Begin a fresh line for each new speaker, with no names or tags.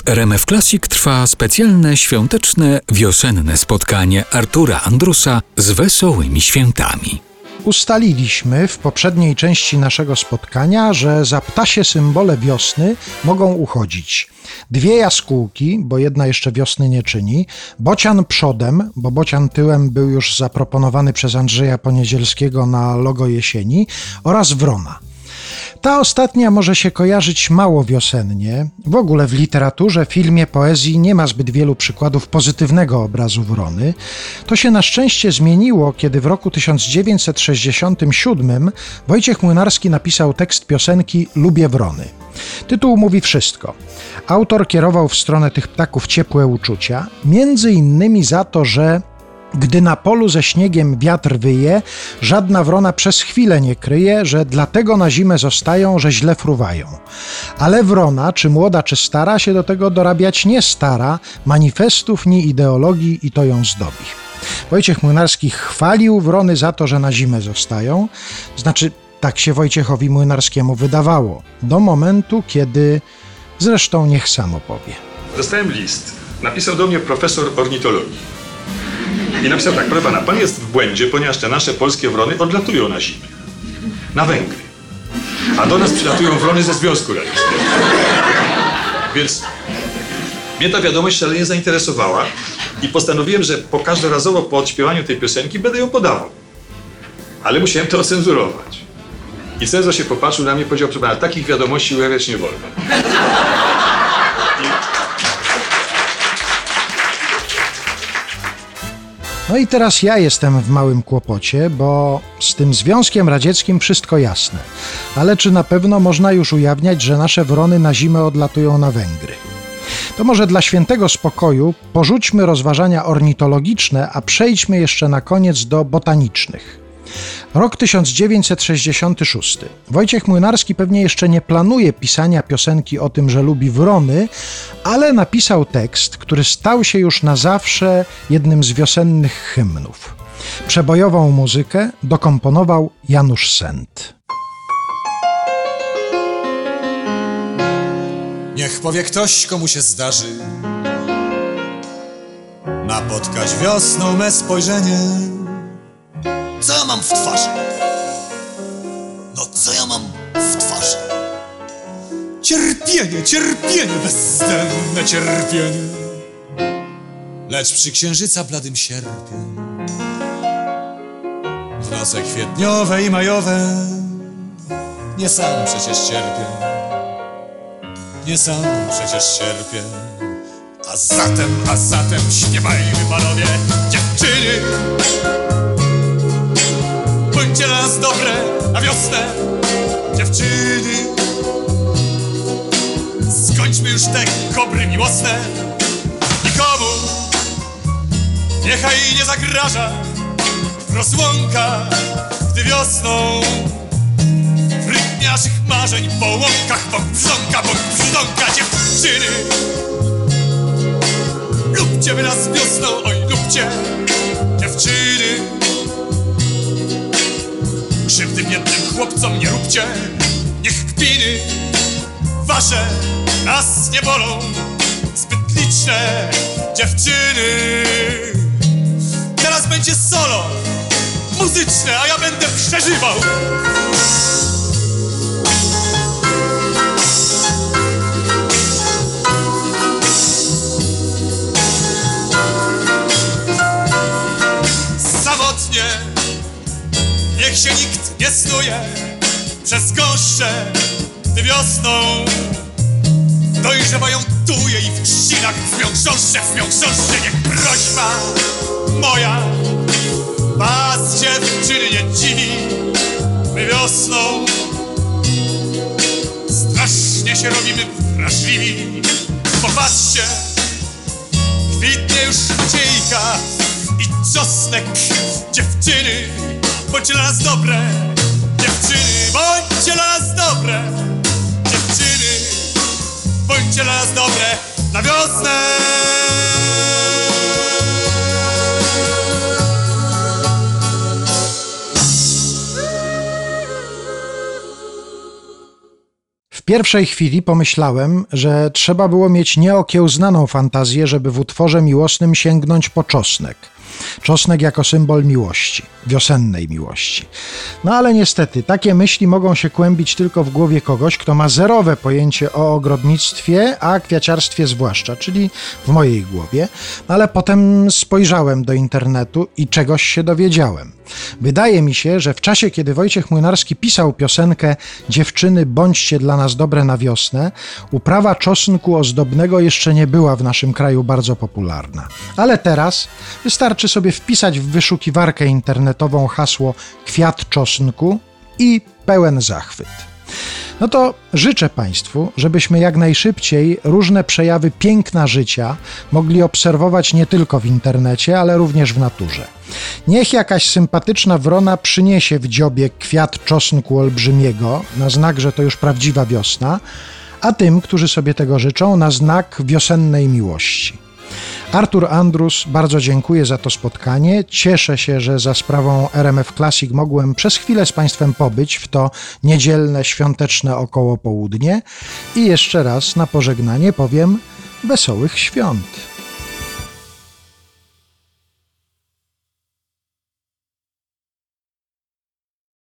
W RMF Classic trwa specjalne świąteczne, wiosenne spotkanie Artura Andrusa z wesołymi świętami.
Ustaliliśmy w poprzedniej części naszego spotkania, że za ptasie symbole wiosny mogą uchodzić dwie jaskółki, bo jedna jeszcze wiosny nie czyni, bocian przodem, bo bocian tyłem był już zaproponowany przez Andrzeja Poniedzielskiego na logo jesieni oraz wrona. Ta ostatnia może się kojarzyć mało wiosennie. W ogóle w literaturze, filmie, poezji nie ma zbyt wielu przykładów pozytywnego obrazu wrony. To się na szczęście zmieniło, kiedy w roku 1967 Wojciech Młynarski napisał tekst piosenki Lubię wrony. Tytuł mówi wszystko. Autor kierował w stronę tych ptaków ciepłe uczucia, między innymi za to, że gdy na polu ze śniegiem wiatr wyje, żadna wrona przez chwilę nie kryje, że dlatego na zimę zostają, że źle fruwają. Ale wrona, czy młoda, czy stara, się do tego dorabiać nie stara, manifestów ni ideologii i to ją zdobi. Wojciech Młynarski chwalił wrony za to, że na zimę zostają, znaczy tak się Wojciechowi Młynarskiemu wydawało, do momentu, kiedy zresztą niech samo powie.
Dostałem list. Napisał do mnie profesor ornitologii. I napisał tak, proszę pana, pan jest w błędzie, ponieważ te nasze polskie wrony odlatują na zimę. Na Węgry. A do nas przylatują wrony ze Związku Radzieckiego. Więc mnie ta wiadomość szalenie zainteresowała i postanowiłem, że po każdorazowo po odśpiewaniu tej piosenki będę ją podawał. Ale musiałem to ocenzurować. I cenzor się popatrzył na mnie i powiedział, proszę pana, takich wiadomości ujawniać nie wolno.
No i teraz ja jestem w małym kłopocie, bo z tym Związkiem Radzieckim wszystko jasne. Ale czy na pewno można już ujawniać, że nasze wrony na zimę odlatują na Węgry? To może dla świętego spokoju porzućmy rozważania ornitologiczne, a przejdźmy jeszcze na koniec do botanicznych. Rok 1966. Wojciech Młynarski pewnie jeszcze nie planuje pisania piosenki o tym, że lubi wrony, ale napisał tekst, który stał się już na zawsze jednym z wiosennych hymnów. Przebojową muzykę dokomponował Janusz Sent.
Niech powie ktoś, komu się zdarzy napotkać wiosną me spojrzenie. Co ja mam w twarzy? No co ja mam w twarzy? Cierpienie, cierpienie, bezdenne cierpienie. Lecz przy księżyca bladym sierpień W noce kwietniowe i majowe Nie sam przecież cierpię Nie sam przecież cierpię A zatem, a zatem śpiewajmy panowie Dziewczyny Bądźcie dla nas dobre na wiosnę, dziewczyny. Skończmy już te kobry miłosne. Nikomu niechaj nie zagraża rozłąka, gdy wiosną w rytmie naszych marzeń po łąkach bąk brzdąka, bąk brzdąka dziewczyny. Lubcie wy nas wiosną, oj lubcie dziewczyny. Niech kpiny wasze nas nie bolą. Zbyt liczne dziewczyny. Teraz będzie solo muzyczne, a ja będę przeżywał. Samotnie Niech się nikt nie snuje przez gąszcze, gdy wiosną dojrzewają tuje i w trzcinach brzmią chrząszcze, brzmią chrząszcze. Niech prośba moja was dziewczyny nie dziwi, my wiosną strasznie się robimy wrażliwi. Popatrzcie, kwitnie już ciejka i czosnek dziewczyny Bądźcie dla nas dobre, dziewczyny, bądźcie dla nas dobre, dziewczyny, bądźcie dla nas dobre na wiosnę.
W pierwszej chwili pomyślałem, że trzeba było mieć nieokiełznaną fantazję, żeby w utworze miłosnym sięgnąć po czosnek. Czosnek jako symbol miłości, wiosennej miłości. No ale niestety, takie myśli mogą się kłębić tylko w głowie kogoś, kto ma zerowe pojęcie o ogrodnictwie, a kwiaciarstwie zwłaszcza, czyli w mojej głowie. No ale potem spojrzałem do internetu i czegoś się dowiedziałem. Wydaje mi się, że w czasie, kiedy Wojciech Młynarski pisał piosenkę Dziewczyny, bądźcie dla nas dobre na wiosnę, uprawa czosnku ozdobnego jeszcze nie była w naszym kraju bardzo popularna. Ale teraz wystarczy sobie wpisać w wyszukiwarkę internetową hasło kwiat czosnku i pełen zachwyt. No to życzę Państwu, żebyśmy jak najszybciej różne przejawy piękna życia mogli obserwować nie tylko w internecie, ale również w naturze. Niech jakaś sympatyczna wrona przyniesie w dziobie kwiat czosnku olbrzymiego, na znak, że to już prawdziwa wiosna, a tym, którzy sobie tego życzą, na znak wiosennej miłości. Artur Andrus, bardzo dziękuję za to spotkanie. Cieszę się, że za sprawą RMF Classic mogłem przez chwilę z Państwem pobyć w to niedzielne, świąteczne około południe. I jeszcze raz na pożegnanie powiem wesołych świąt.